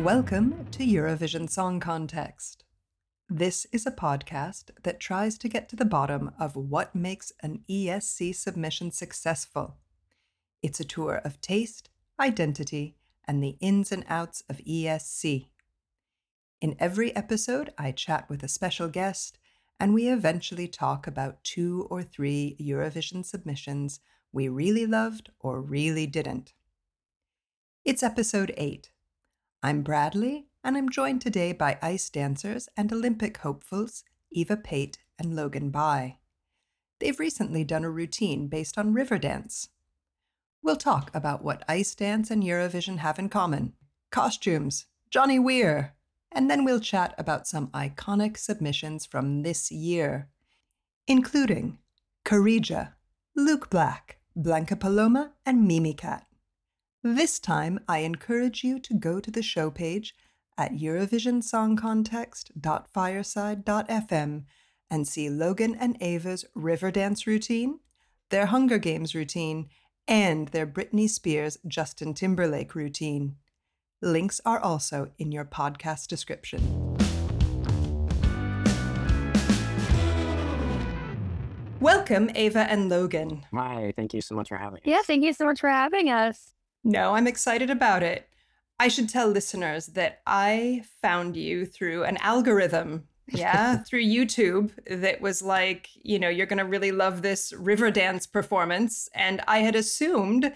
Welcome to Eurovision Song Context. This is a podcast that tries to get to the bottom of what makes an ESC submission successful. It's a tour of taste, identity, and the ins and outs of ESC. In every episode, I chat with a special guest, and we eventually talk about two or three Eurovision submissions we really loved or really didn't. It's episode 8. I'm Bradley, and I'm joined today by ice dancers and Olympic hopefuls Eva Pate and Logan Bye. They've recently done a routine based on river dance. We'll talk about what ice dance and Eurovision have in common costumes, Johnny Weir, and then we'll chat about some iconic submissions from this year, including Käärijä, Luke Black, Blanca Paloma, and Mimicat. This time, I encourage you to go to the show page at EurovisionSongContext.fireside.fm and see Logan and Eva's river dance routine, their Hunger Games routine, and their Britney Spears Justin Timberlake routine. Links are also in your podcast description. Welcome, Eva and Logan. Hi, thank you so much for having us. Yeah, thank you so much for having us. No, I'm excited about it. I should tell listeners that I found you through an algorithm, yeah, through YouTube that was like, you know, you're going to really love this river dance performance. And I had assumed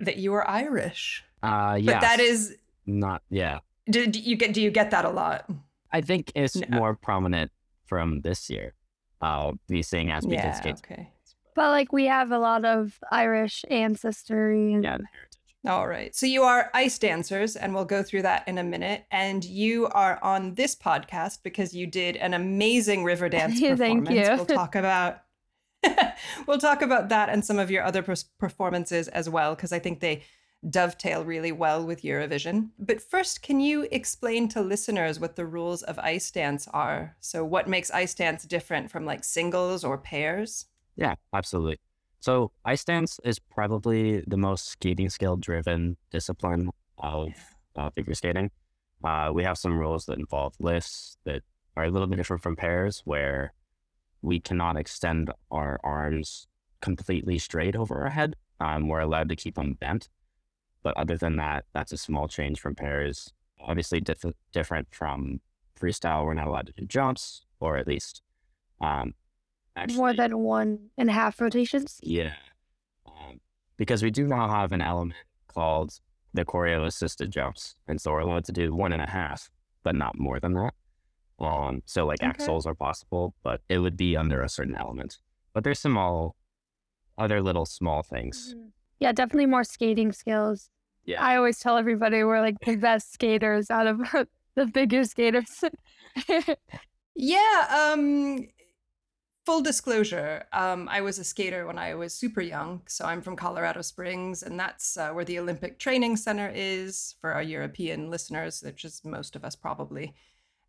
that you were Irish. Uh, yes. But that is not, yeah. do, do you get do you get that a lot? I think it's No. more prominent from this year. I'll be seeing as we yeah, can skate. okay. But like we have a lot of Irish ancestry. And Yeah, the heritage. All right. So you are ice dancers, and we'll go through that in a minute. And you are on this podcast because you did an amazing river dance performance. Thank performance. you. We'll talk about we'll talk about that and some of your other performances as well, because I think they dovetail really well with Eurovision. But first, can you explain to listeners what the rules of ice dance are? So, what makes ice dance different from like singles or pairs? Yeah, absolutely. So ice dance is probably the most skating skill driven discipline of uh, figure skating. Uh, we have some rules that involve lifts that are a little bit different from pairs, where we cannot extend our arms completely straight over our head. Um, we're allowed to keep them bent. But other than that, that's a small change from pairs. Obviously, diff- different from freestyle. We're not allowed to do jumps, or at least um, more actually- than one and a half rotations. yeah. Um, because we do now have an element called the choreo assisted jumps. And so we're allowed to do one and a half, but not more than that. Um, so like Okay. axels are possible, but it would be under a certain element. But there's some all other little small things. Yeah, definitely more skating skills. Yeah. I always tell everybody we're like the best skaters out of the figure skaters. Yeah, um full disclosure, um I was a skater when I was super young, so I'm from Colorado Springs and that's uh, where the Olympic Training Center is for our European listeners, which is most of us probably.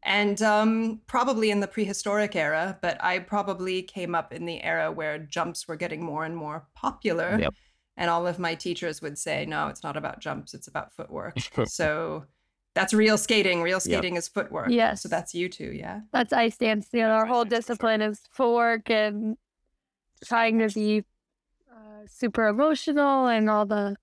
And um probably in the prehistoric era, but I probably came up in the era where jumps were getting more and more popular. Yep. And all of my teachers would say, "No, it's not about jumps, it's about footwork." so that's real skating. Real skating is footwork. Yes. So that's you two, yeah? That's ice dancing. You know, our whole discipline is footwork and trying to be uh, super emotional and all the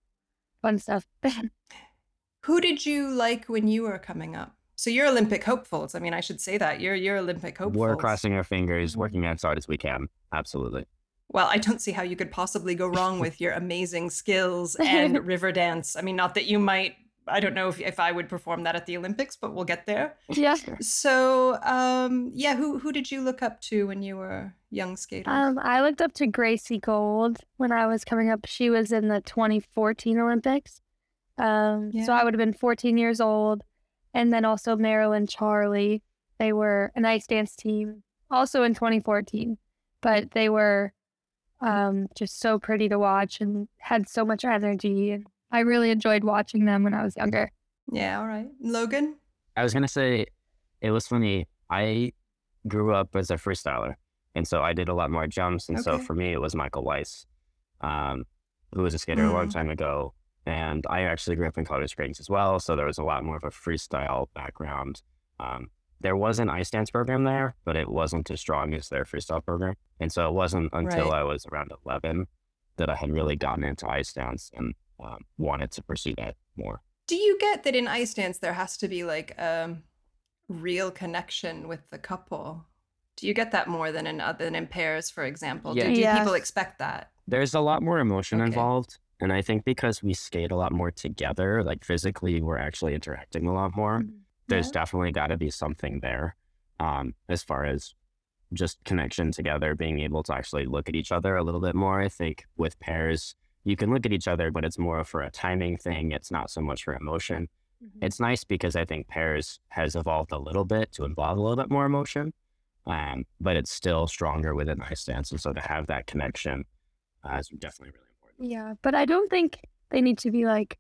fun stuff. Who did you like when you were coming up? So you're Olympic hopefuls. I mean, I should say that. You're you're Olympic hopefuls. We're crossing our fingers, Mhm. working as hard as we can. Absolutely. Well, I don't see how you could possibly go wrong with your amazing skills and river dance. I mean, not that you might I don't know if, if I would perform that at the Olympics, but we'll get there. yeah. So, um, yeah, who who did you look up to when you were young skater? Um, I looked up to Gracie Gold when I was coming up. She was in the 2014 Olympics. Um, Yeah. so I would have been 14 years old. And then also Meryl and Charlie. They were an ice dance team, also in 2014, but they were um, just so pretty to watch and had so much energy. And I really enjoyed watching them when I was younger. yeah, all right. Logan? I was gonna say, it was funny. I grew up as a freestyler, and so I did a lot more jumps. And so for me, it was Michael Weiss, um, who was a skater a long Mm. time ago. And I actually grew up in Colorado Springs as well, so there was a lot more of a freestyle background. Um, there was an ice dance program there, but it wasn't as strong as their freestyle program. And so it wasn't until Right. I was around 11 that I had really gotten into ice dance and um, wanted to pursue that more. Do you get that in ice dance there has to be like a real connection with the couple? Do you get that more than in other than in pairs, for example? Yeah. Do, do Yes. people expect that? There's a lot more emotion Okay. involved. And I think because we skate a lot more together, like physically, we're actually interacting a lot more. There's Yeah. definitely got to be something there um, as far as just connection together, being able to actually look at each other a little bit more. I think with pairs, you can look at each other, but it's more for a timing thing. It's not so much for emotion. Mhm. It's nice because I think pairs has evolved a little bit to involve a little bit more emotion, um, but it's still stronger within ice dance. And so to have that connection uh, is definitely really important. Yeah, but I don't think they need to be like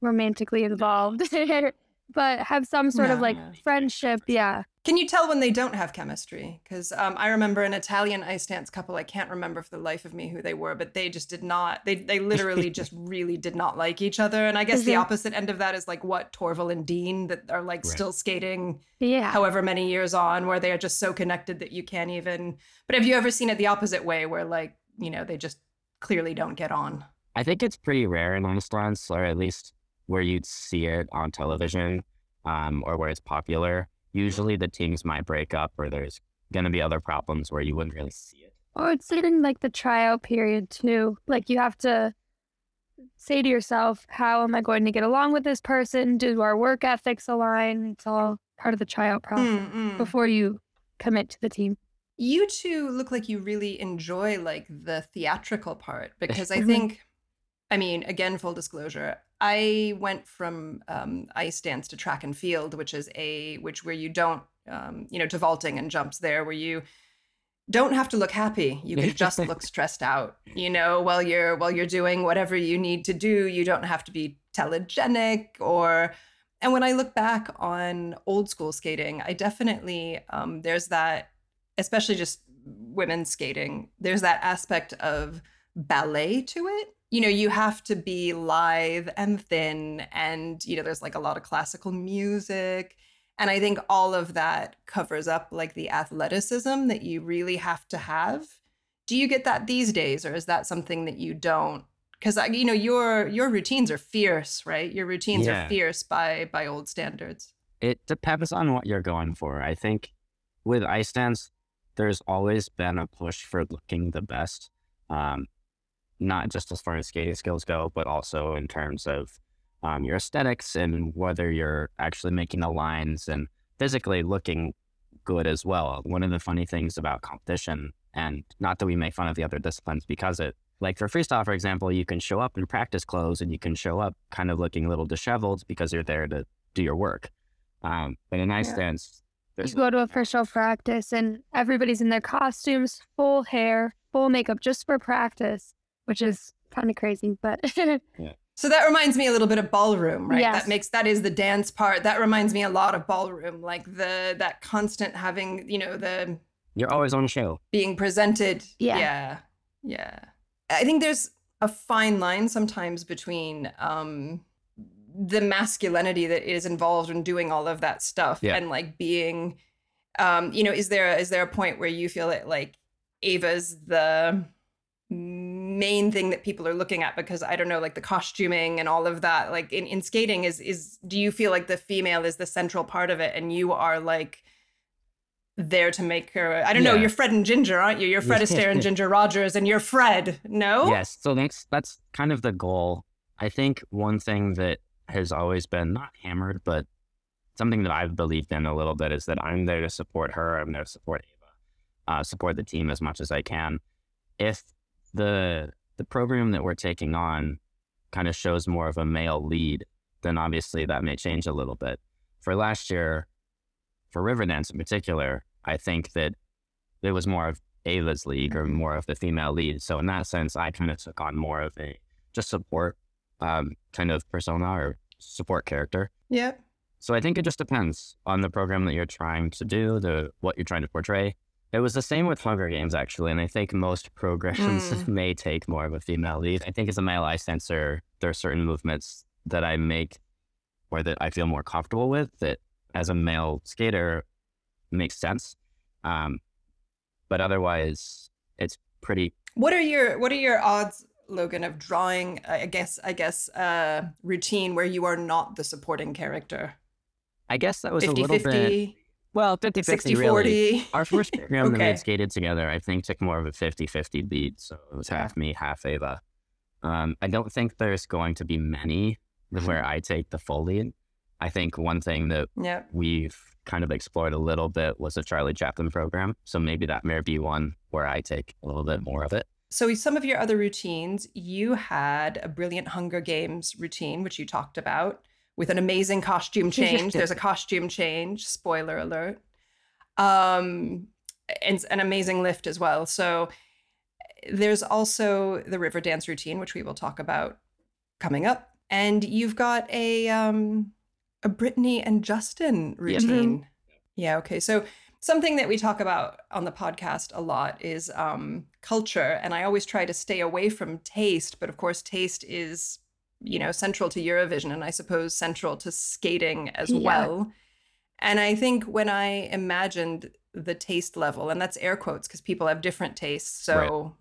romantically involved, but have some sort of like No. friendship. Yeah. Can you tell when they don't have chemistry? Because um, I remember an Italian ice dance couple. I can't remember for the life of me who they were, but they just did not. They they literally just really did not like each other. And I guess the Mhm. opposite end of that is like what Torvill and Dean that are like Right. still skating Yeah. however many years on, where they are just so connected that you can't even. But have you ever seen it the opposite way, where like you know they just clearly don't get on? I think it's pretty rare in ice dance, or at least where you'd see it on television um, or where it's popular. Usually the teams might break up or there's going to be other problems where you wouldn't really see it. Or it's in like the tryout period too. Like you have to say to yourself, how am I going to get along with this person? Do our work ethics align? It's all part of the tryout process Mm, mm. before you commit to the team. You two look like you really enjoy like the theatrical part because I Mhm. think, I mean, again, full disclosure, I went from um, ice dance to track and field, which is a which where you don't, um, you know, to vaulting and jumps there where you don't have to look happy. You can just look stressed out. You know, while you're while you're doing whatever you need to do, you don't have to be telegenic or. And when I look back on old school skating, I definitely um, there's that especially just women skating, there's that aspect of ballet to it. You know, you have to be lithe and thin, and, you know, there's like a lot of classical music. And I think all of that covers up like the athleticism that you really have to have. Do you get that these days, or is that something that you don't? Because you know your your routines are fierce, right? Your routines Yeah. are fierce by by old standards. It depends on what you're going for. I think with ice dance, there's always been a push for looking the best, um, not just as far as skating skills go, but also in terms of um, your aesthetics and whether you're actually making the lines and physically looking good as well. One of the funny things about competition, and not that we make fun of the other disciplines because it, like for freestyle, for example, you can show up in practice clothes and you can show up kind of looking a little disheveled because you're there to do your work. Um, but in ice Yeah. dance, You go to official practice and everybody's in their costumes, full hair, full makeup just for practice, which is kind of crazy, but yeah. So that reminds me a little bit of ballroom, right? Yes. That makes that is the dance part. That reminds me a lot of ballroom, like the that constant having, you know, the you're always on show. being presented. Yeah. Yeah. Yeah. I think there's a fine line sometimes between um the masculinity that is involved in doing all of that stuff Yeah. and like being um you know is there is there a point where you feel that like Eva's the main thing that people are looking at because I don't know like the costuming and all of that like in, in skating is is do you feel like the female is the central part of it and you are like there to make her I don't know you're Fred and Ginger aren't you you're Fred Astaire and Ginger Rogers and you're Fred no Yes. So that's that's kind of the goal. I think one thing that has always been not hammered, but something that I've believed in a little bit is that I'm there to support her. I'm there to support Eva, uh, support the team as much as I can. If the the program that we're taking on kind of shows more of a male lead, then obviously that may change a little bit. For last year, for Riverdance in particular, I think that it was more of Eva's league or more of the female lead. So in that sense, I kind of took on more of a just support um, kind of persona or support character. Yep. So I think it just depends on the program that you're trying to do, the what you're trying to portray. It was the same with Hunger Games, actually. And I think most progressions Mm. may take more of a female lead. I think as a male ice dancer, there are certain movements that I make or that I feel more comfortable with that as a male skater makes sense. Um, but otherwise, it's pretty. What are your what are your odds, Logan, of drawing? I guess I guess uh, routine where you are not the supporting character. I guess that was 50 a little bit. 50, Well, 50 60 50 really. 40. Our first program that we Okay. skated together, I think, took more of a 50 50 lead. So it was half me, half Eva. Um, I don't think there's going to be many where I take the full lead. I think one thing that Yeah. we've kind of explored a little bit was the Charlie Chaplin program. So maybe that may be one where I take a little bit more of it. So some of your other routines, you had a brilliant Hunger Games routine, which you talked about, with an amazing costume change. There's a costume change. Spoiler alert. Um, and an amazing lift as well. So there's also the river dance routine, which we will talk about coming up. And you've got a um, a Britney and Justin routine. Yeah. Okay. So something that we talk about on the podcast a lot is um, culture, and I always try to stay away from taste. But of course, taste is you know central to Eurovision, and I suppose central to skating as Yeah. well. And I think when I imagined the taste level, and that's air quotes because people have different tastes. So,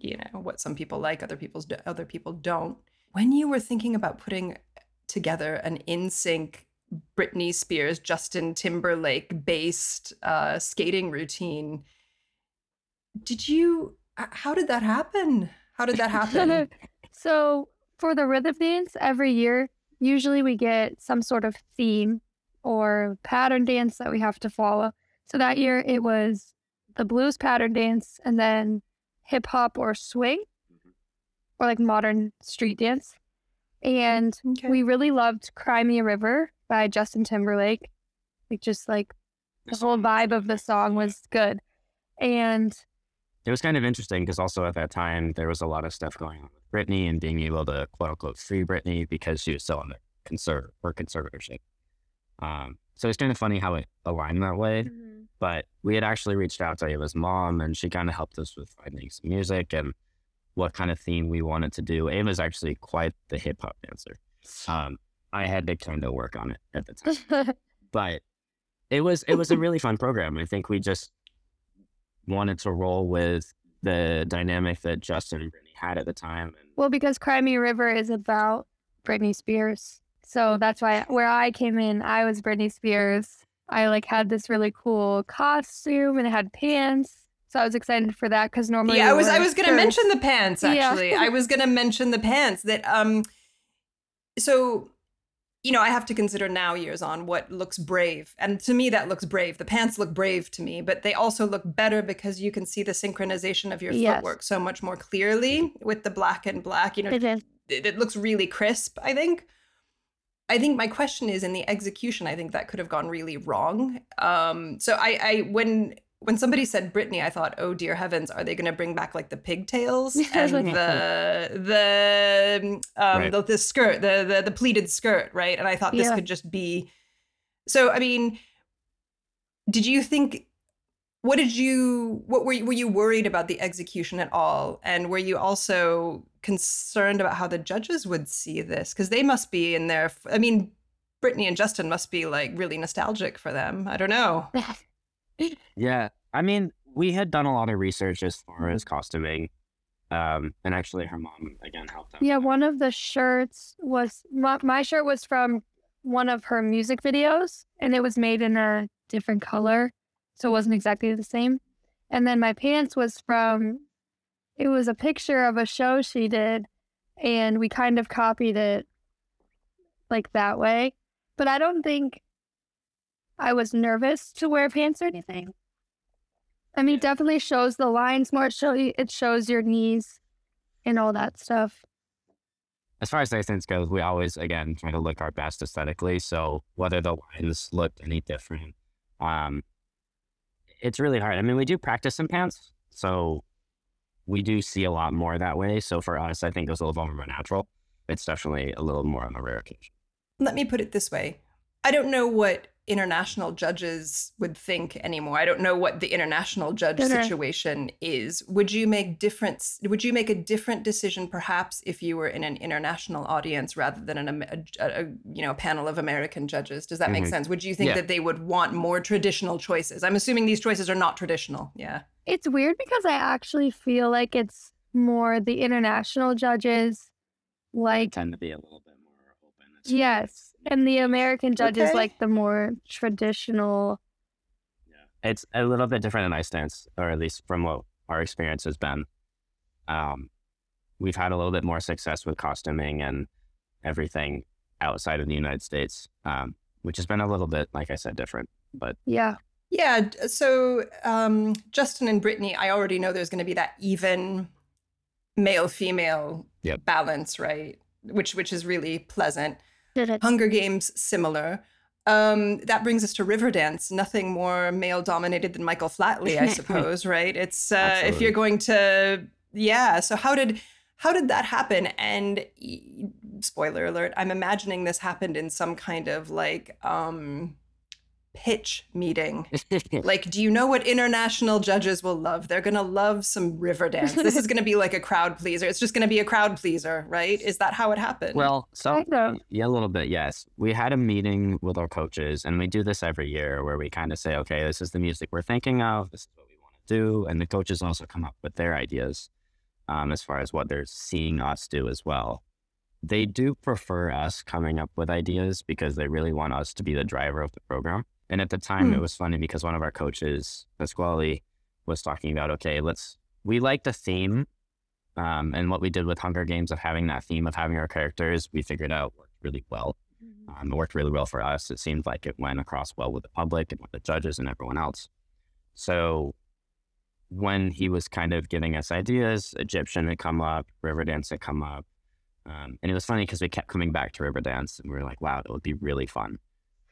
you know, what some people like, other people's other people don't. When you were thinking about putting together an in sync Britney Spears, Justin Timberlake based uh, skating routine, did you? How did that happen? How did that happen? so for the rhythm dance, every year, usually we get some sort of theme or pattern dance that we have to follow. So that year it was the blues pattern dance and then hip hop or swing mm-hmm. or like modern street dance. And okay. we really loved Cry Me a River by Justin Timberlake. Like just like the whole vibe of the song was good. And It was kind of interesting because also at that time, there was a lot of stuff going on with Britney and being able to quote unquote free Britney because she was still under conserv or conservatorship. Um, so it's kind of funny how it aligned that way. but we had actually reached out to Eva's mom and she kind of helped us with finding some music and what kind of theme we wanted to do. Eva's actually quite the hip hop dancer. Um, I had to kind of work on it at the time, but it was it was a really fun program. I think we just wanted to roll with the dynamic that Justin and Britney had at the time. And Well, because Cry Me River is about Britney Spears. So that's why where I came in, I was Britney Spears. I like had this really cool costume and it had pants. So I was excited for that because normally yeah, I was I was gonna skirts. mention the pants Yeah. actually. I was gonna mention the pants that um so you know, I have to consider now years on what looks brave. And to me that looks brave. The pants look brave to me, but they also look better because you can see the synchronization of your Yes. footwork so much more clearly with the black and black. You know, It is. it, it looks really crisp, I think. I think my question is in the execution, I think that could have gone really wrong. Um, so I, I when when somebody said Britney, I thought, oh dear heavens, are they going to bring back like the pigtails and the the um Right. the, the skirt, the, the the pleated skirt, right? And I thought this Yeah. could just be. So I mean, did you think? What did you? What were you, were you worried about the execution at all? And were you also concerned about how the judges would see this? Because they must be in there. I mean, Britney and Justin must be like really nostalgic for them. I don't know. Yeah, I mean, we had done a lot of research as far as costuming, um, and actually, her mom again helped out. Yeah, one of the shirts was my, my shirt was from one of her music videos and it was made in a different color. So it wasn't exactly the same. And then my pants was from it was a picture of a show she did and we kind of copied it like that way. But I don't think I was nervous to wear pants or anything. I mean, it definitely shows the lines more. It, show, it shows your knees and all that stuff. As far as distance goes, we always again try to look our best aesthetically. So whether the lines looked any different, um, it's really hard. I mean, we do practice in pants, so we do see a lot more that way. So for us, I think it was a little more natural. It's definitely a little more on the rare occasion. Let me put it this way. I don't know what international judges would think anymore. I don't know what the international judge Sure. situation is. Would you make different would you make a different decision perhaps if you were in an international audience rather than an, Am- a, a, you know, a panel of American judges? Does that make Mhm. sense? Would you think Yeah. that they would want more traditional choices? I'm assuming these choices are not traditional. Yeah. It's weird because I actually feel like it's more the international judges, like tend to be a little bit more open. It's- yes, and the American judges Okay. like the more traditional. Yeah. it's a little bit different in ice dance, or at least from what our experience has been. Um, we've had a little bit more success with costuming and everything outside of the United States, um, which has been a little bit, like I said, different. But Yeah, Yeah. So um, Justin and Britney, I already know there's going to be that even male female Yep. balance, right? Which which is really pleasant. Did it? Hunger Games similar. Um, that brings us to Riverdance. Nothing more male dominated than Michael Flatley, I suppose, right? It's uh, if you're going to, yeah. So how did how did that happen? And spoiler alert, I'm imagining this happened in some kind of like um, pitch meeting. Like, do you know what international judges will love? They're gonna love some river dance. This is gonna be like a crowd pleaser. It's just gonna be a crowd pleaser, right? Is that how it happened? well, so Kind of. yeah, a little bit, yes. We had a meeting with our coaches, and we do this every year where we kind of say, okay, this is the music we're thinking of, this is what we want to do. And the coaches also come up with their ideas um, as far as what they're seeing us do as well. They do prefer us coming up with ideas because they really want us to be the driver of the program. And at the time, it Hmm. was funny because one of our coaches, Pasquale, was talking about, okay, let's, we like the theme um, and what we did with Hunger Games of having that theme of having our characters, we figured out worked really well. Um, it worked really well for us. It seemed like it went across well with the public and with the judges and everyone else. So when he was kind of giving us ideas, Egyptian had come up, Riverdance had come up. Um, and it was funny because we kept coming back to Riverdance and we were like, wow, it would be really fun.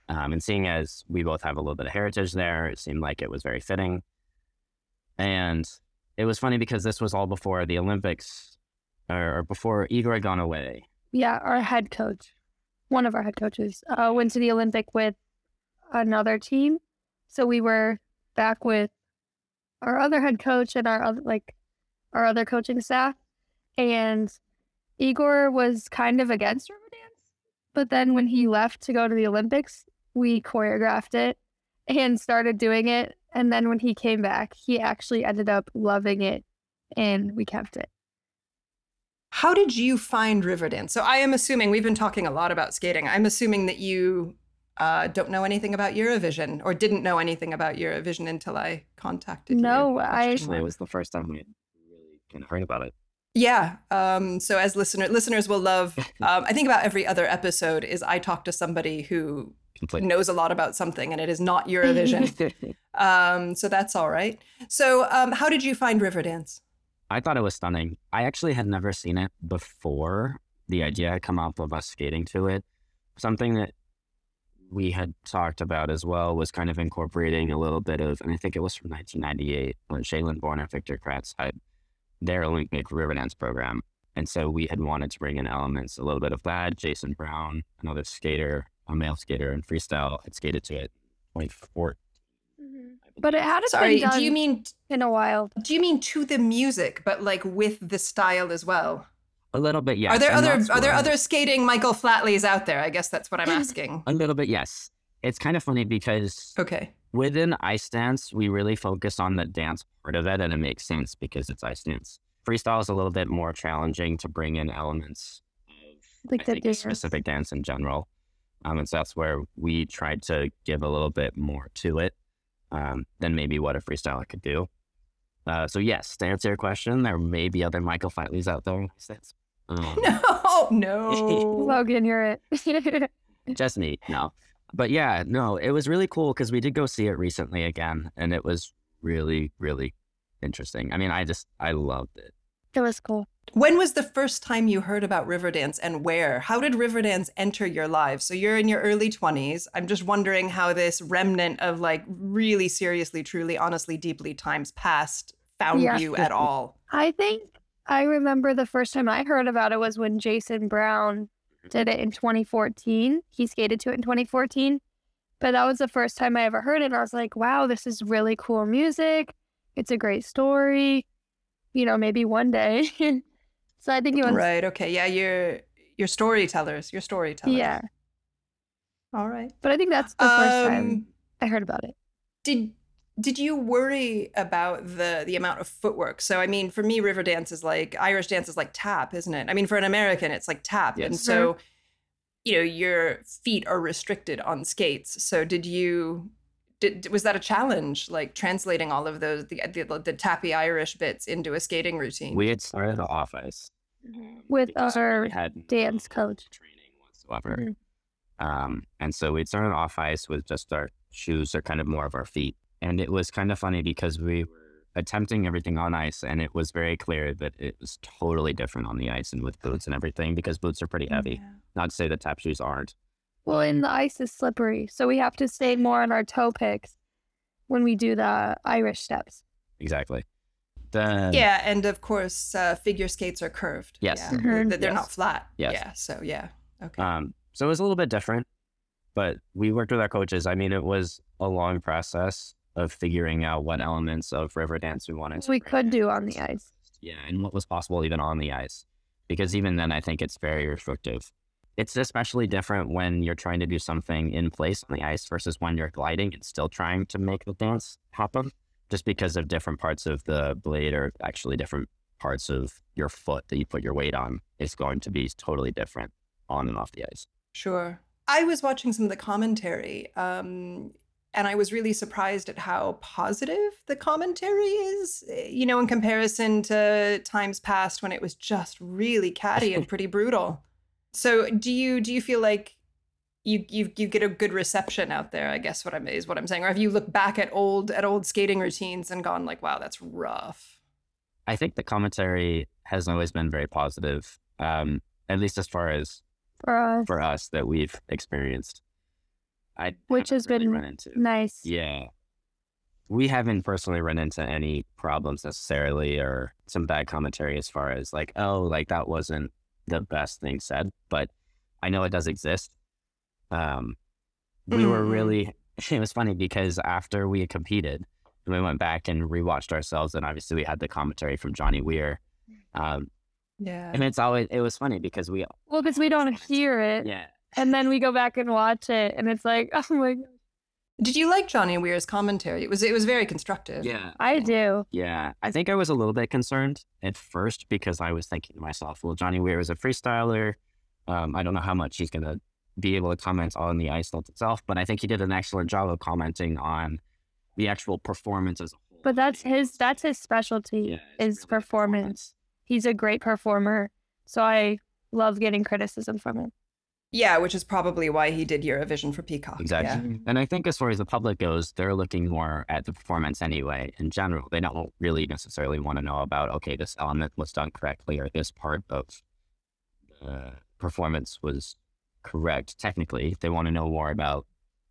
Um, and seeing as we both have a little bit of heritage there, it seemed like it was very fitting. And it was funny because this was all before the Olympics or, or before Igor had gone away. Yeah, our head coach, one of our head coaches, uh, went to the Olympic with another team. So we were back with our other head coach and our other like our other coaching staff. And Igor was kind of against Riverdance. But then when he left to go to the Olympics, we choreographed it and started doing it. And then when he came back, he actually ended up loving it and we kept it. How did you find Riverdance? So I am assuming we've been talking a lot about skating. I'm assuming that you uh, don't know anything about Eurovision or didn't know anything about Eurovision until I contacted you. No, I- Actually, it was the first time we really kind of heard about it. Yeah. Um, so as listener listeners will love, um, I think about every other episode is I talk to somebody who Completely. knows a lot about something and it is not Eurovision. um, so that's all right. So um, how did you find Riverdance? I thought it was stunning. I actually had never seen it before the idea had come up of us skating to it. Something that we had talked about as well was kind of incorporating a little bit of, and I think it was from 1998 when Shae-Lynn Bourne and Victor Kraatz had their Olympic Riverdance program. And so we had wanted to bring in elements, a little bit of that. Jason Brown, another skater, a male skater in freestyle, had skated to it 24. Mm-hmm. But it hadn't Sorry, been done do you mean in a while. do you mean to the music, but like with the style as well? A little bit, yes. are there and other are there where- other skating Michael Flatleys out there? I guess that's what I'm asking. A little bit, yes. It's kind of funny because Okay. within ice dance, we really focus on the dance part of it, and it makes sense because it's ice dance. Freestyle is a little bit more challenging to bring in elements of Like I the think, specific dance in general. Um, and so that's where we tried to give a little bit more to it um, than maybe what a freestyler could do. Uh, so yes, to answer your question, there may be other Michael Flatleys out there. in. Um, No, no. Logan, you're it. just me no but yeah no it was really cool because we did go see it recently again and it was really really interesting i mean i just i loved it it was cool. When was the first time you heard about Riverdance and where? How did Riverdance enter your lives? So you're in your early 20s. I'm just wondering how this remnant of like really seriously, truly, honestly, deeply times past found Yeah. you at all. I think I remember the first time I heard about it was when Jason Brown did it in 2014. He skated to it in 2014. But that was the first time I ever heard it. And I was like, wow, this is really cool music. It's a great story. You know, maybe one day. so I think it was Right. Okay. Yeah. You're you're storytellers. You're storytellers. yeah. All right. But I think that's the first time Um, I heard about it. did did you worry about the the amount of footwork? So I mean, for me, river dance is like Irish dance is like tap, isn't it? I mean, for an American, it's like tap, and so you know your feet are restricted on skates. So did you? Did, was that a challenge, like translating all of those the, the the tappy Irish bits into a skating routine? We had started off ice um, With our had no dance coach. training whatsoever. Mhm. Um, and so we'd started off ice with just our shoes or kind of more of our feet. And it was kind of funny because we were attempting everything on ice and it was very clear that it was totally different on the ice and with boots and everything because boots are pretty heavy. Yeah. Not to say that tap shoes aren't. Well, and the ice is slippery. So we have to stay more on our toe picks when we do the Irish steps. Exactly. The, Yeah, and of course, uh, figure skates are curved. Yes. Yeah. Mhm. That They're not flat. Yes. Yeah. So yeah. Okay. Um, so it was a little bit different, but we worked with our coaches. I mean, it was a long process of figuring out what elements of river dance we wanted to We could in. do on the ice. Yeah, and what was possible even on the ice. Because even then, I think it's very restrictive. It's especially different when you're trying to do something in place on the ice versus when you're gliding and still trying to make the dance happen, just because of different parts of the blade or actually different parts of your foot that you put your weight on is going to be totally different on and off the ice. Sure. I was watching some of the commentary, um, and I was really surprised at how positive the commentary is, eh, you know, in comparison to times past when it was just really catty and pretty brutal. So do you do you feel like you you you get a good reception out there, I guess what I'm is what I'm saying. Or have you looked back at old at old skating routines and gone like, wow, that's rough. I think the commentary has always been very positive, um, at least as far as For us, for us that we've experienced. I Which has really been run into. nice. Yeah. We haven't personally run into any problems necessarily or some bad commentary as far as like, oh, like that wasn't the best thing said, but I know it does exist. Um, we were Mhm. really, it was funny because after we had competed we went back and rewatched ourselves, and obviously we had the commentary from Johnny Weir. Um, Yeah. and it's always, it was funny because we, Well, because we don't hear it. yeah, And then we go back and watch it, and it's like, oh my God. Did you like Johnny Weir's commentary? It was it was very constructive. yeah. I do. Yeah, I think I was a little bit concerned at first because I was thinking to myself, well, Johnny Weir is a freestyler. Um, I don't know how much he's going to be able to comment on the ice slope itself, but I think he did an excellent job of commenting on the actual performance as a whole. But that's his that's his specialty Yeah, is really performance. He's a great performer. So I love getting criticism from him. Yeah, which is probably why he did Eurovision for Peacock. Exactly. Yeah. And I think as far as the public goes, they're looking more at the performance anyway. In general, they don't really necessarily want to know about, okay, this element was done correctly or this part of the performance was correct technically. They want to know more about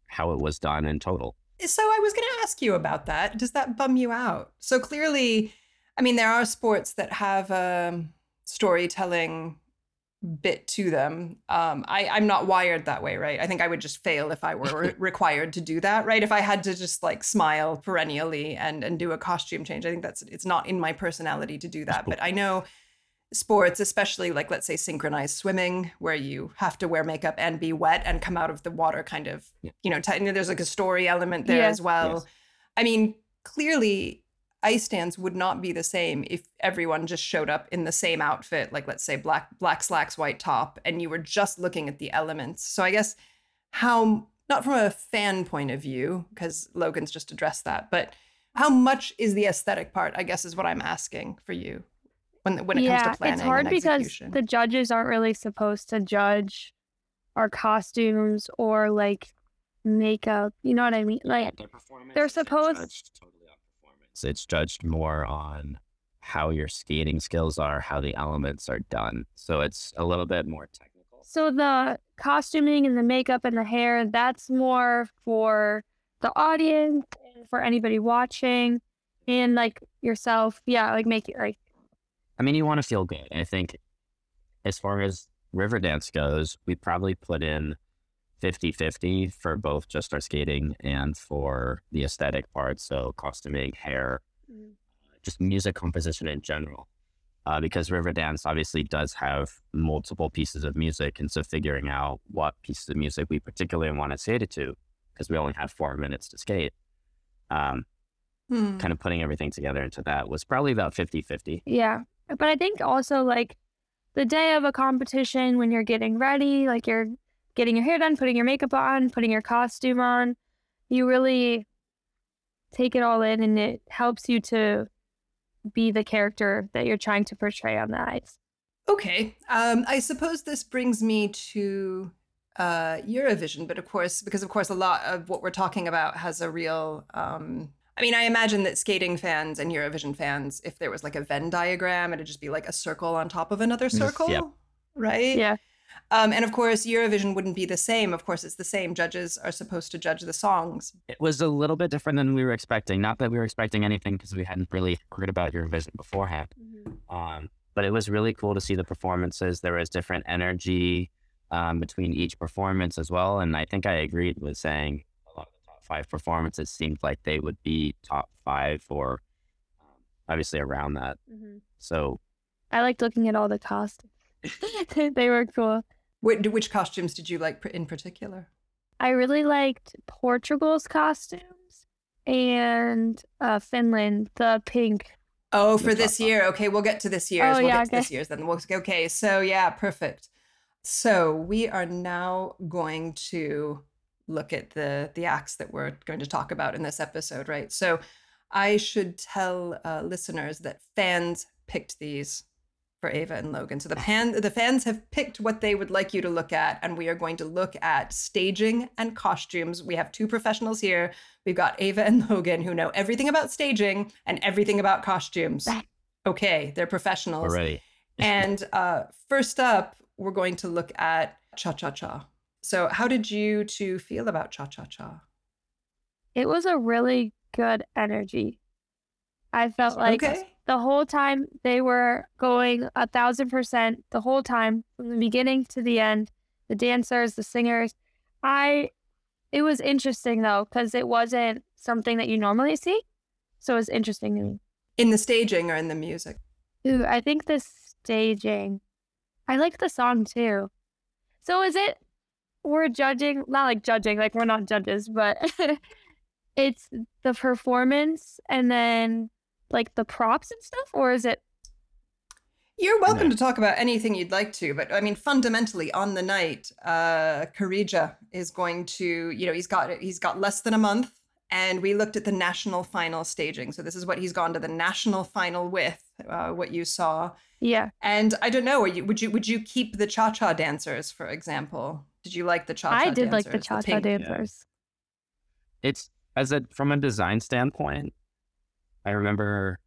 how it was done in total. Eh, so I was going to ask you about that. Does that bum you out? So clearly, I mean, there are sports that have a storytelling bit to them. Um, I, I'm not wired that way, right? I think I would just fail if I were re- required to do that, right? If I had to just like smile perennially and and do a costume change, I think that's it's not in my personality to do that. But I know sports, especially like let's say synchronized swimming, where you have to wear makeup and be wet and come out of the water, kind of, Yeah. you know, t- there's like a story element there Yeah. as well. Yes. I mean, clearly, ice dance would not be the same if everyone just showed up in the same outfit, like let's say black black slacks, white top, and you were just looking at the elements. So I guess how not from a fan point of view, because Logan's just addressed that, but how much is the aesthetic part? I guess is what I'm asking for you when when it yeah, comes to planning it's hard and because the judges aren't really supposed to judge our costumes or like makeup. You know what I mean? Like their performance they're supposed- judged totally performance. It's judged more on how your skating skills are, how the elements are done. So it's a little bit more technical. So the costuming and the makeup and the hair, that's more for the audience and for anybody watching and like yourself. Yeah, like make it like I mean, you want to feel good. I think as far as river dance goes, we probably put in 50 50 for both just our skating and for the aesthetic part. So, costuming, hair, Mm. just music composition in general. Uh, because Riverdance obviously does have multiple pieces of music. And so, figuring out what pieces of music we particularly want to skate it to, because we only had four minutes to skate, um, Hmm. kind of putting everything together into that was probably about 50 50. Yeah. But I think also like the day of a competition when you're getting ready, like you're getting your hair done, putting your makeup on, putting your costume on, you really take it all in and it helps you to be the character that you're trying to portray on the ice. Okay. Um, I suppose this brings me to uh, Eurovision, but of course, because of course, a lot of what we're talking about has a real. Um, I mean, I imagine that skating fans and Eurovision fans, if there was like a Venn diagram, it'd just be like a circle on top of another circle, Yep. right? Yeah. Um, and of course, Eurovision wouldn't be the same. Of course, it's the same. Judges are supposed to judge the songs. It was a little bit different than we were expecting. Not that we were expecting anything because we hadn't really heard about Eurovision beforehand. Um, but it was really cool to see the performances. There was different energy um, between each performance as well. And I think I agreed with saying a lot of the top five performances seemed like they would be top five or um, obviously around that. So I liked looking at all the costumes. they were cool. Which, which costumes did you like in particular? I really liked Portugal's costumes and uh, Finland, the pink. Oh, for this top year. Okay, we'll get to this year's. Oh, we'll yeah, get to this year's then. We'll, okay, so yeah, perfect. So we are now going to look at the the acts that we're going to talk about in this episode, right? So I should tell uh, listeners that fans picked these for Eva and Logan. So the pan the fans have picked what they would like you to look at, and we are going to look at staging and costumes. We have two professionals here. We've got Eva and Logan who know everything about staging and everything about costumes. Okay, they're professionals. already. And uh, first up, we're going to look at Cha Cha Cha. So, how did you two feel about Cha Cha Cha? It was a really good energy. I felt like okay. The whole time they were going a thousand percent the whole time from the beginning to the end. The dancers, the singers. I, it was interesting though, because it wasn't something that you normally see. So it was interesting to me. In the staging or in the music? Ooh, I think the staging. I like the song too. So is it we're judging not like judging, like we're not judges, but it's the performance and then like the props and stuff, or is it You're welcome Yeah. to talk about anything you'd like to, but I mean, fundamentally, on the night, uh, Käärijä is going to, you know, he's got he's got less than a month, and we looked at the national final staging. So this is what he's gone to the national final with. Uh, what you saw, yeah. and I don't know. Are you, would you would you keep the cha cha dancers, for example? Did you like the cha cha? I did like the cha cha pink- dancers. it's as a from a design standpoint i remember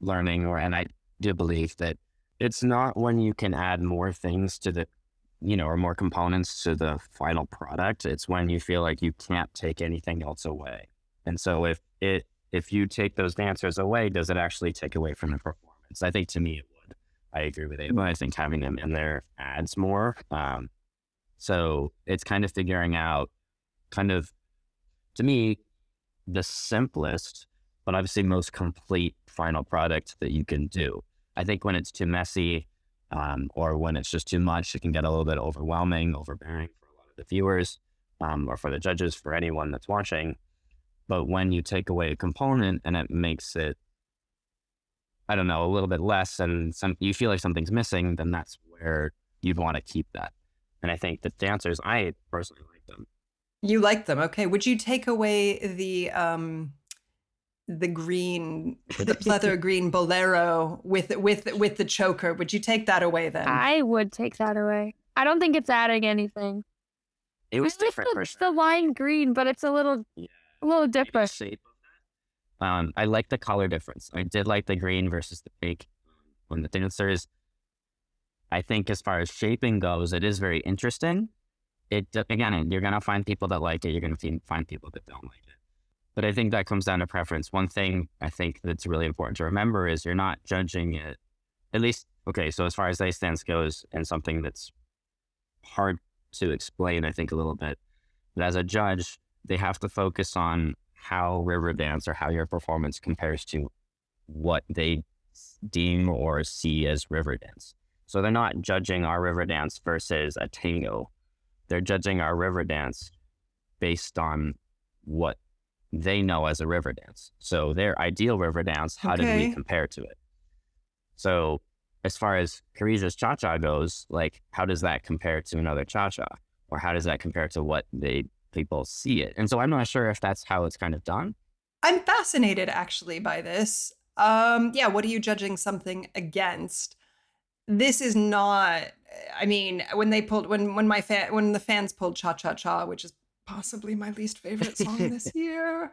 learning or and i do believe that it's not when you can add more things to the you know or more components to the final product it's when you feel like you can't take anything else away. And so if it if you take those dancers away does it actually take away from the performance? I think to me it would. I agree with eva. I think having them in there adds more um, so it's kind of figuring out kind of to me the simplest but obviously most complete final product that you can do. I think when it's too messy um, or when it's just too much it can get a little bit overwhelming overbearing for a lot of the viewers um, or for the judges for anyone that's watching. But when you take away a component and it makes it i don't know a little bit less and some you feel like something's missing then that's where you'd want to keep that. And i think the dancers i personally like them. You like them, okay? Would you take away the um, the green, the pleather green bolero with with with the choker? Would you take that away then? I would take that away. I don't think it's adding anything. it was I like different the, for it's sure. the lime green, but it's a little Yeah. a little maybe different. shape. Um, I like the color difference. I did like the green versus the pink. When the dancers, I think as far as shaping goes, it is very interesting. It d- again, you're gonna find people that like it. You're gonna find people that don't like it. But I think that comes down to preference. One thing I think that's really important to remember is you're not judging it. At least, okay. So as far as ice dance goes, and something that's hard to explain, I think, a little bit that as a judge, they have to focus on how river dance or how your performance compares to what they deem or see as river dance. So they're not judging our river dance versus a tango. They're judging our river dance based on what they know as a river dance. So their ideal river dance, how did we compare to it? So as far as Käärijä's Cha Cha goes, like how does that compare to another Cha Cha? Or how does that compare to what they people see it? And so I'm not sure if that's how it's kind of done. I'm fascinated actually by this. Um, yeah, what are you judging something against? This is not. I mean, when they pulled when when my fan when the fans pulled Cha Cha Cha, which is possibly my least favorite song this year.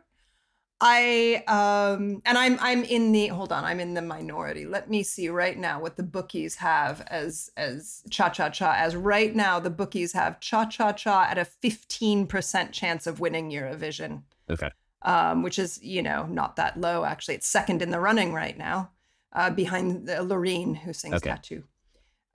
I um and I'm I'm in the hold on, I'm in the minority. Let me see right now what the bookies have as as cha cha cha as right now the bookies have cha cha cha at a 15% chance of winning Eurovision Okay. um, which is you know not that low actually. It's second in the running right now, uh, behind the Loreen who sings Okay. "Tattoo."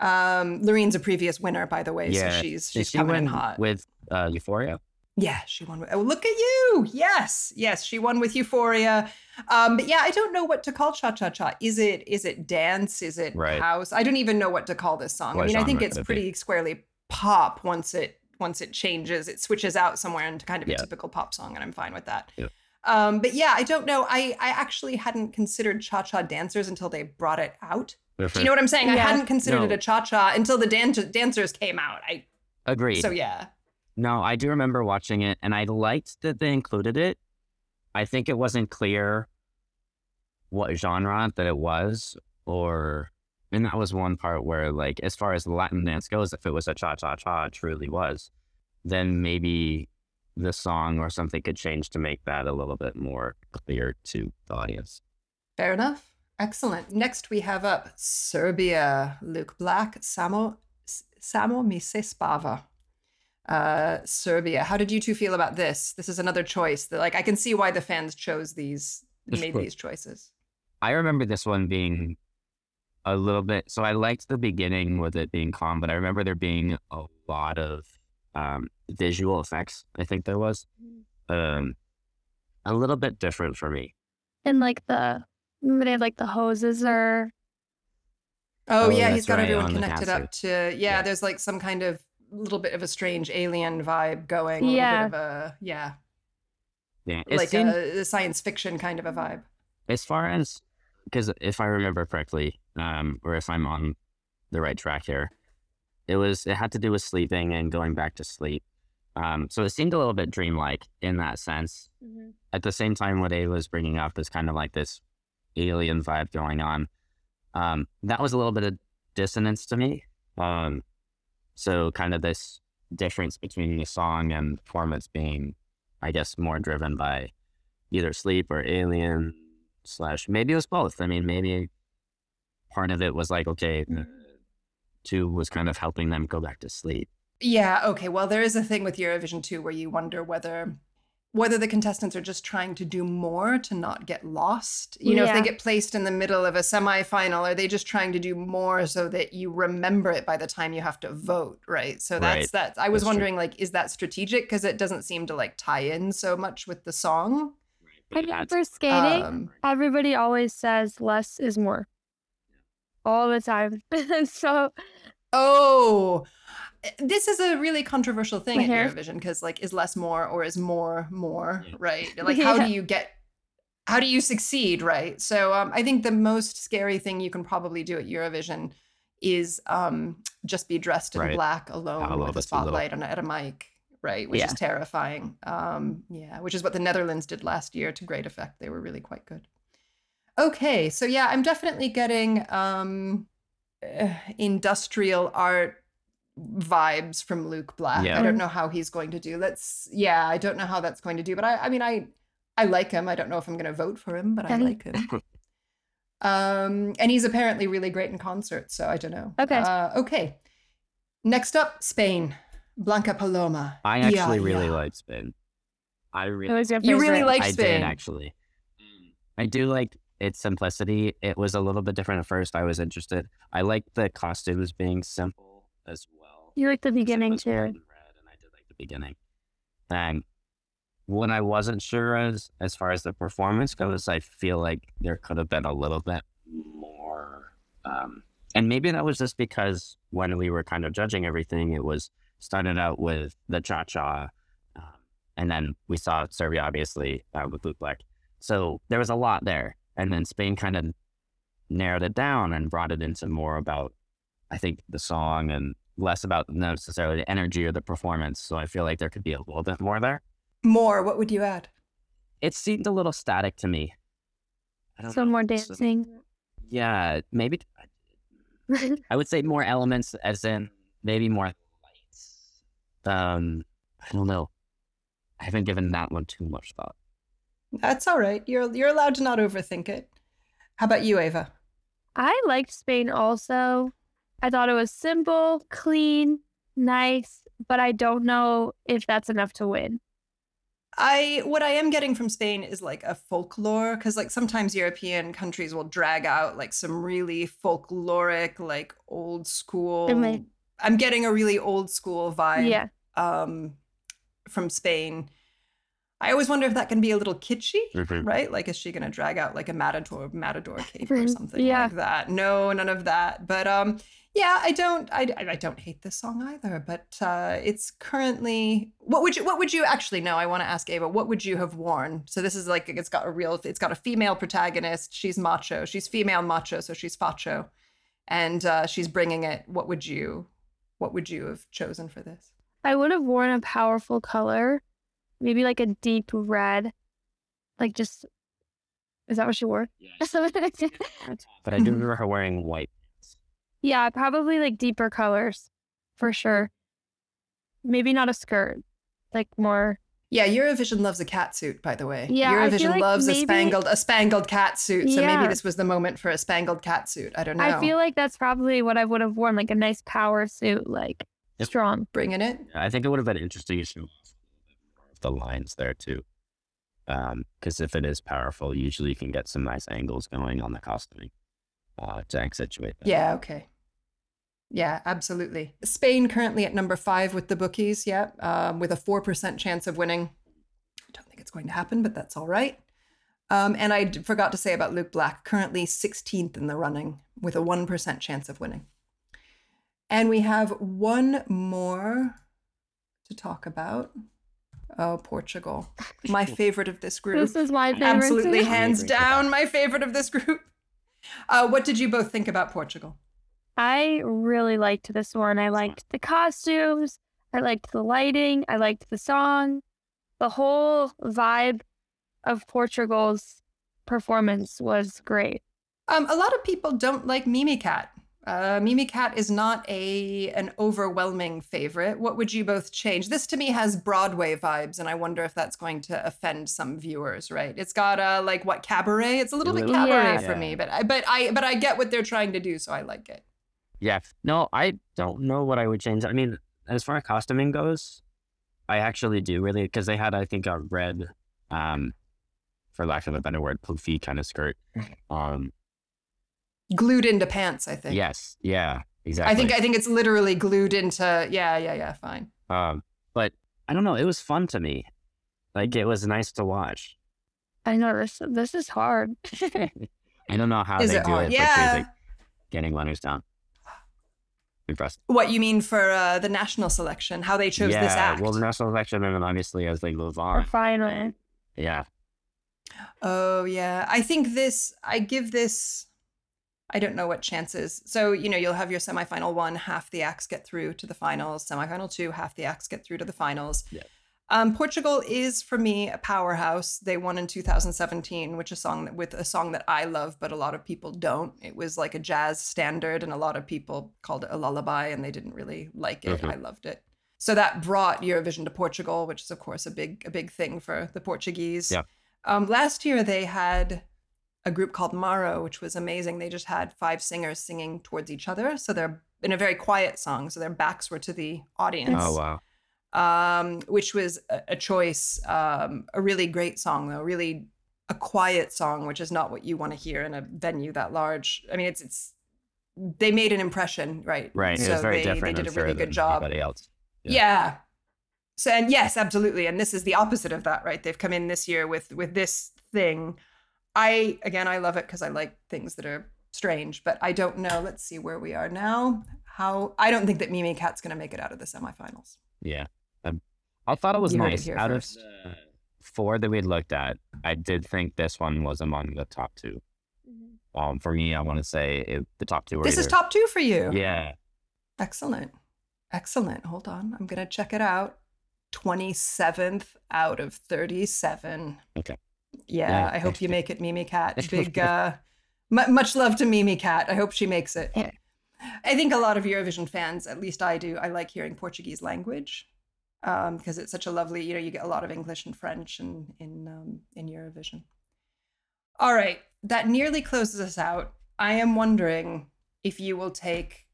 Um, Loreen's a previous winner, by the way, Yeah. so she's Did she's she coming in hot. with uh, Euphoria? Yeah, she won. With, oh, look at you! Yes, yes, she won with Euphoria. Um, but yeah, I don't know what to call Cha Cha Cha. Is it is it dance? Is it Right. house? I don't even know what to call this song. I mean, I think it's it be? pretty squarely pop once it once it changes. It switches out somewhere into kind of a typical pop song, and I'm fine with that. Yeah. Um, but yeah, I don't know. I I actually hadn't considered cha cha dancers until they brought it out. Do you know what I'm saying? I hadn't considered it a cha cha until the dan- dancers came out. I Agreed. so yeah. No, I do remember watching it, and I liked that they included it. I think it wasn't clear what genre that it was, or and that was one part where, like, as far as Latin dance goes, if it was a cha cha cha, truly was, then maybe the song or something could change to make that a little bit more clear to the audience. Fair enough. Excellent. Next we have up Serbia, Luke Black, Samo Samo mi se spava. Uh, Serbia. How did you two feel about this? This is another choice that like I can see why the fans chose these made Sure. these choices. I remember this one being a little bit. So I liked the beginning with it being calm, but I remember there being a lot of um, visual effects. I think there was um, a little bit different for me. And like the remember they had like the hoses are. Oh, Oh, yeah, he's got right, everyone connected up to yeah, Yeah. there's like some kind of little bit of a strange alien vibe going. A little Yeah. bit of a yeah. Yeah, it like seemed- a, a science fiction kind of a vibe. as far as because if I remember correctly, um, or if I'm on the right track here, it was it had to do with sleeping and going back to sleep. Um, so it seemed a little bit dreamlike in that sense. At the same time, what Eva was bringing up is kind of like this alien vibe going on. Um, that was a little bit of dissonance to me. Um, so kind of this difference between the song and performance being, I guess, more driven by either sleep or alien slash maybe it was both. I mean, maybe part of it was like, okay, two was kind of helping them go back to sleep. Yeah, okay. Well, there is a thing with Eurovision too where you wonder whether whether the contestants are just trying to do more to not get lost. You know, if they get placed in the middle of a semifinal, are they just trying to do more so that you remember it by the time you have to vote, right? So that's Right. that. I was That's true. wondering like is that strategic because it doesn't seem to like tie in so much with the song? I think for skating, Um, everybody always says less is more. All the time. so Oh, this is a really controversial thing at Here. Eurovision because, like, is less more or is more more, Yeah. right? Like, how Yeah. do you get, how do you succeed, right? So, um, I think the most scary thing you can probably do at Eurovision is um, just be dressed in Right. black alone Although with a that's a little- spotlight on, at a mic, right? Which is terrifying. Um, yeah, which is what the Netherlands did last year to great effect. They were really quite good. Okay, so yeah, I'm definitely getting um, uh, industrial art vibes from Luke Black. Yeah. I don't know how he's going to do. Let's yeah, I don't know how that's going to do, but I I mean I I like him. I don't know if I'm going to vote for him, but I like him. um and he's apparently really great in concert, so I don't know. Okay. Uh, okay. Next up, Spain. Blanca Paloma. I Yeah, actually really yeah. liked Spain. I really, You really favorite. like I Spain. did actually. I do like its simplicity. It was a little bit different at first. I was interested. I liked the costumes being simple as well. You like the Except it beginning was white too. and red. beginning. And what I wasn't sure as as far as the performance goes, I feel like there could have been a little bit more. Um, and maybe that was just because when we were kind of judging everything, it was started out with the cha cha, um, and then we saw Serbia obviously uh, with Luke Black. So there was a lot there, and then Spain kind of narrowed it down and brought it into more about, I think, the song and less about necessarily the energy or the performance. So I feel like there could be a little bit more there. More, what would you add? It seemed a little static to me. I don't So know. more So- dancing. yeah, maybe I would say more elements, as in maybe more lights. Um, I don't know. I haven't given that one too much thought. That's all right. You're you're allowed to not overthink it. How about you, Eva? I liked Spain also. I thought it was simple, clean, nice, but I don't know if that's enough to win. I what I am getting from Spain is like a folklore because like sometimes European countries will drag out like some really folkloric, like old school. might- I'm getting a really old school vibe Yeah. um, from Spain. I always wonder if that can be a little kitschy, Mhm. right? Like, is she going to drag out like a matador matador cape or something Yeah. like that? No, none of that. But um, yeah, I don't, I, I don't hate this song either. But uh, it's currently what would you what would you actually know? I want to ask Eva, what would you have worn? So this is like it's got a real, it's got a female protagonist. She's macho. She's female macho, so she's facho, and uh, she's bringing it. What would you, what would you have chosen for this? I would have worn a powerful color, maybe like a deep red. Like just is that what she wore? Yeah. but I do remember her wearing white. Yeah, probably like deeper colors for sure. Maybe not a skirt. Like more Yeah, Eurovision loves a cat suit, by the way. Yeah, I feel Eurovision like loves maybe- a spangled a spangled cat suit. So Yeah. maybe this was the moment for a spangled cat suit. I don't know. I feel like that's probably what I would have worn, like a nice power suit, like Yep. strong. bringing it. I think it would have been interesting to show off the lines there too. Um, because if it is powerful, usually you can get some nice angles going on the costuming uh, to accentuate that. Yeah, okay. Yeah, absolutely. Spain currently at number five with the bookies, yeah, um, with a 4% chance of winning. I don't think it's going to happen, but that's all right. Um, and I forgot to say about Luke Black, currently 16th in the running with a 1% chance of winning. And we have one more to talk about. Oh, Portugal. My favorite of this group. This is my favorite. Absolutely, too. hands agree with that. down, my favorite of this group. Uh, what did you both think about Portugal? I really liked this one. I liked the costumes. I liked the lighting. I liked the song. The whole vibe of Portugal's performance was great. Um, a lot of people don't like Mimicat. Uh, Mimicat is not a an overwhelming favorite. What would you both change? This to me has Broadway vibes, and I wonder if that's going to offend some viewers. Right? It's got a like what cabaret? It's a little bit little- cabaret Yeah. for me, but I, but I but I get what they're trying to do, so I like it. Yeah. No, I don't know what I would change. I mean, as far as costuming goes, I actually do really because they had, I think, a red, um, for lack of a better word, poofy kind of skirt. Um, Glued into pants, I think. yes, yeah, exactly. I think I think it's literally glued into. Yeah, yeah, yeah. Fine. Um, but I don't know. It was fun to me. Like it was nice to watch. I know this. This is hard. I don't know how Is they it do hard? it, Yeah. but like getting runners down. Impressed. What you mean for uh, the national selection? How they chose yeah, this act? well, the national selection, and then obviously as they move Or on, finally. yeah, Oh yeah, I think this. I give this. I don't know what chances. So you know, you'll have your semifinal one, half the acts get through to the finals. Semifinal two, half the acts get through to the finals. Yeah. Um, Portugal is for me a powerhouse. They won in 2017, which is a song that, with a song that I love, but a lot of people don't. It was like a jazz standard, and a lot of people called it a lullaby, and they didn't really like it. Mhm. I loved it. So that brought Eurovision to Portugal, which is of course a big a big thing for the Portuguese. Yeah. Um, last year they had a group called Maro, which was amazing. They just had five singers singing towards each other, so they're in a very quiet song, so their backs were to the audience Oh wow. um, which was a, a choice. Um, a really great song, though. Really a quiet song, which is not what you want to hear in a venue that large. I mean, it's it's they made an impression, right? Right. So it was very they, different. They did a really good job. Anybody else. Yeah. Yeah. So and yes, absolutely. And this is the opposite of that, right? They've come in this year with with this thing. I again, I love it because I like things that are strange, but I don't know. Let's see where we are now. How I don't think that Mimicat's going to make it out of the semifinals. Yeah. Um, I thought it was You heard it nice. Out first. of the four that we looked at, I did think this one was among the top two. Um, for me, I want to say it, the top two were This is top two for you. Yeah. Excellent. Excellent. Hold on. I'm going to check it out. 27th out of 37. Okay. Yeah, Yeah. I hope you make it, Mimicat. Big, uh, mu much love to Mimicat. I hope she makes it. Yeah. I think a lot of Eurovision fans, at least I do, I like hearing Portuguese language um, because it's such a lovely, you know, you get a lot of English and French in, in, um, in Eurovision. All right, that nearly closes us out. I am wondering if you will take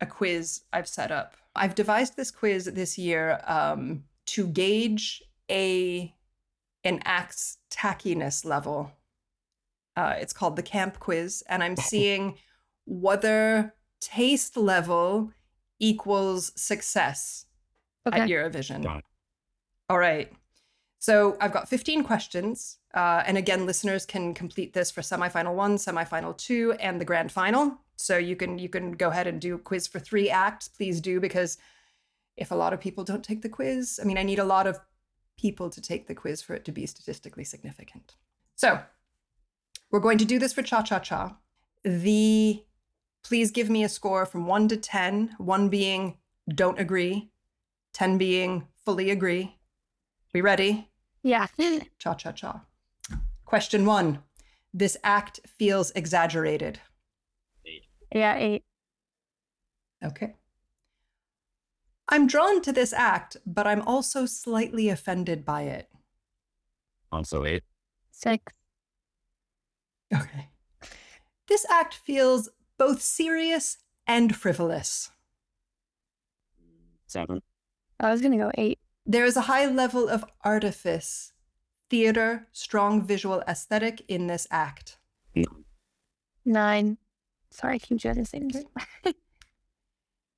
a quiz I've set up. I've devised this quiz this year um, to gauge a an act's tackiness level. Uh, it's called the Camp Quiz, and I'm seeing whether taste level equals success Okay. at Eurovision. All right. So I've got 15 questions. Uh, and again, listeners can complete this for semifinal one, semifinal two, and the grand final. So you can you can go ahead and do a quiz for three acts. Please do because if a lot of people don't take the quiz, I mean, I need a lot of people to take the quiz for it to be statistically significant. So we're going to do this for cha cha cha. The please give me a score from one to ten. One being don't agree, 10 being fully agree. We ready? Yeah. Cha cha cha. Question one This act feels exaggerated. Eight. yeah, eight. Okay. I'm drawn to this act, but I'm also slightly offended by it. Also eight. Six. Okay. This act feels both serious and frivolous. Seven. I was gonna go eight. There is a high level of artifice, theater, strong visual aesthetic in this act. Nine. Sorry, I keep doing the same.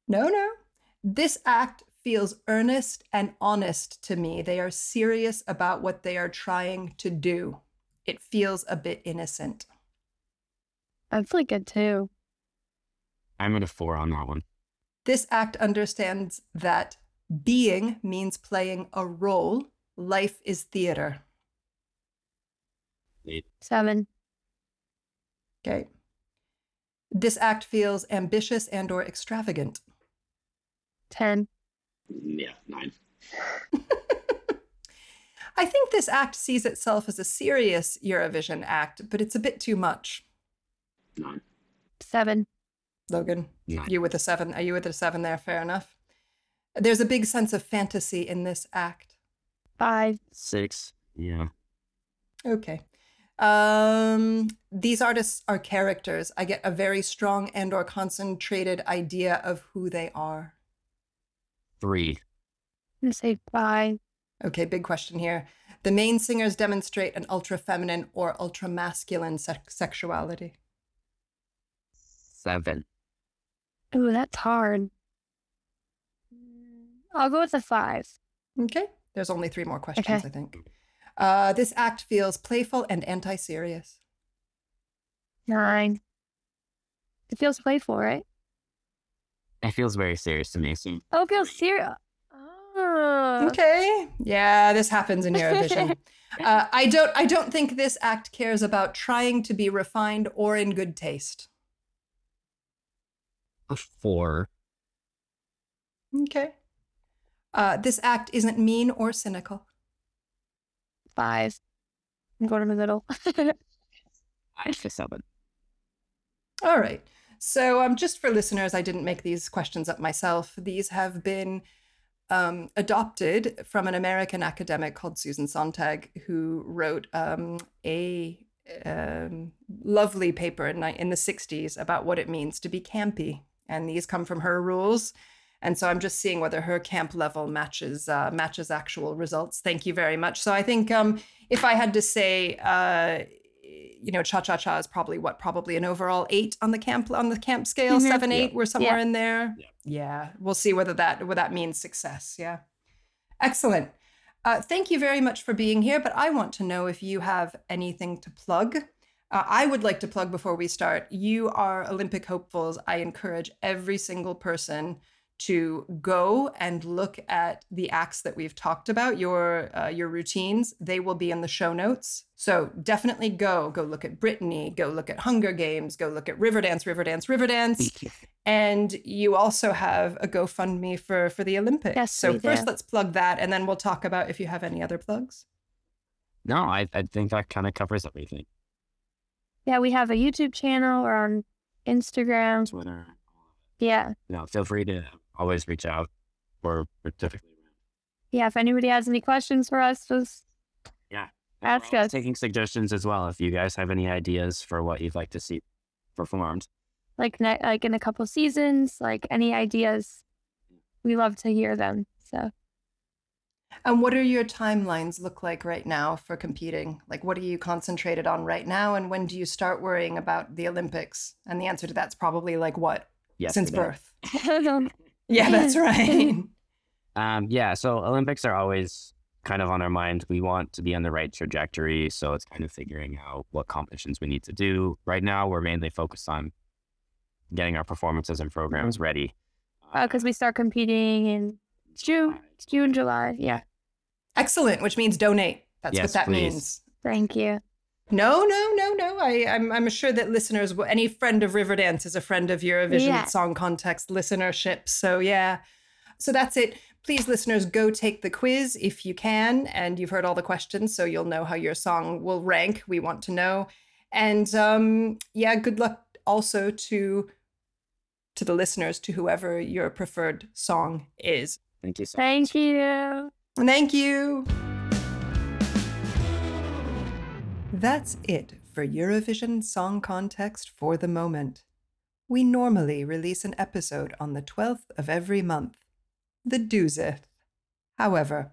No, no. This act feels earnest and honest to me. They are serious about what they are trying to do. It feels a bit innocent. That's like good too. I'm at a four on that one. This act understands that being means playing a role, life is theater. Eight. Seven. Okay. This act feels ambitious and or extravagant. Ten. Yeah, nine. I think this act sees itself as a serious Eurovision act, but it's a bit too much. Nine. Seven. Logan, Nine. you with a seven? Are you with a seven there? Fair enough. There's a big sense of fantasy in this act. Five. Six. Yeah. Okay. Um, these artists are characters. I get a very strong and or concentrated idea of who they are. Three. I'm gonna say five. Okay, big question here. The main singers demonstrate an ultra feminine or ultra masculine sex- sexuality. Seven. Ooh, that's hard. I'll go with a five. Okay, there's only three more questions, Okay. I think. Uh, this act feels playful and anti serious. Nine. It feels playful, right? It feels very serious to me. So Oh, it feels serious. Oh. Okay. Yeah, this happens in Eurovision. uh, I don't. I don't think this act cares about trying to be refined or in good taste. a four. Okay. Uh, this act isn't mean or cynical. Five. I'm going in the middle. I say seven. All right. So, um, just for listeners, I didn't make these questions up myself. These have been um, adopted from an American academic called Susan Sontag, who wrote um, a um, lovely paper in, in the 60s about what it means to be campy. And these come from her rules. And so I'm just seeing whether her camp level matches uh, matches actual results. Thank you very much. So I think um, if I had to say, uh, you know, cha cha cha is probably what probably an overall eight on the camp on the camp scale, Mhm. seven Yeah. eight. We're somewhere Yeah. in there. Yeah. Yeah, we'll see whether that whether that means success. Yeah. Excellent. Uh, thank you very much for being here. But I want to know if you have anything to plug. Uh, I would like to plug before we start. You are Olympic hopefuls. I encourage every single person to go and look at the acts that we've talked about, your uh, your routines. They will be in the show notes. So definitely go. Go look at Britney. Go look at Hunger Games. Go look at Riverdance, Riverdance, Riverdance. and you also have a GoFundMe for for the Olympics. Yes, so first, let's plug that, and then we'll talk about if you have any other plugs. No, I, I think that kind of covers everything. Yeah, we have a YouTube channel or on Instagram. Twitter. Yeah. No, feel free to always reach out. We're, we're typically Yeah. If anybody has any questions for us, just yeah. Ask We're us. Taking suggestions as well. If you guys have any ideas for what you'd like to see performed. like ne- like in a couple seasons, like any ideas, we love to hear them. So And what are your timelines look like right now for competing? Like, what are you concentrated on right now? And when do you start worrying about the Olympics? And the answer to that's probably like what? Yes. Since birth. Yeah, that's right. Um, yeah, so Olympics are always kind of on our mind. We want to be on the right trajectory, so it's kind of figuring out what competitions we need to do. Right now, we're mainly focused on getting our performances and programs ready. because we start competing in June, June, July. Yeah. Excellent, which means donate. That's what that please. means. Thank you. No, no, no, no. I, I'm, I'm sure that listeners, will- any friend of Riverdance is a friend of Eurovision Yeah. Song Contest listenership. So, yeah. So that's it. Please, listeners, go take the quiz if you can. And you've heard all the questions, so you'll know how your song will rank. We want to know. And um, yeah, good luck also to to the listeners, to whoever your preferred song is. Thank you so Thank you. Thank you. That's it for Eurovision Song Context for the moment. We normally release an episode on the 12th of every month, the doozeth. However,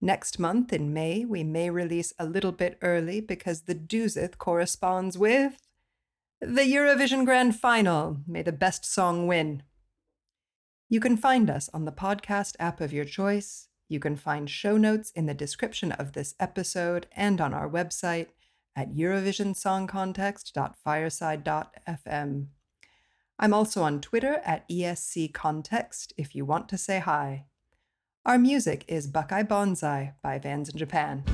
next month in May, we may release a little bit early because the doozeth corresponds with the Eurovision Grand Final. May the best song win. You can find us on the podcast app of your choice. You can find show notes in the description of this episode and on our website at eurovisionsongcontext.fireside.fm. I'm also on Twitter at ESC Context if you want to say hi. Our music is Buckeye Bonsai by Vans in Japan.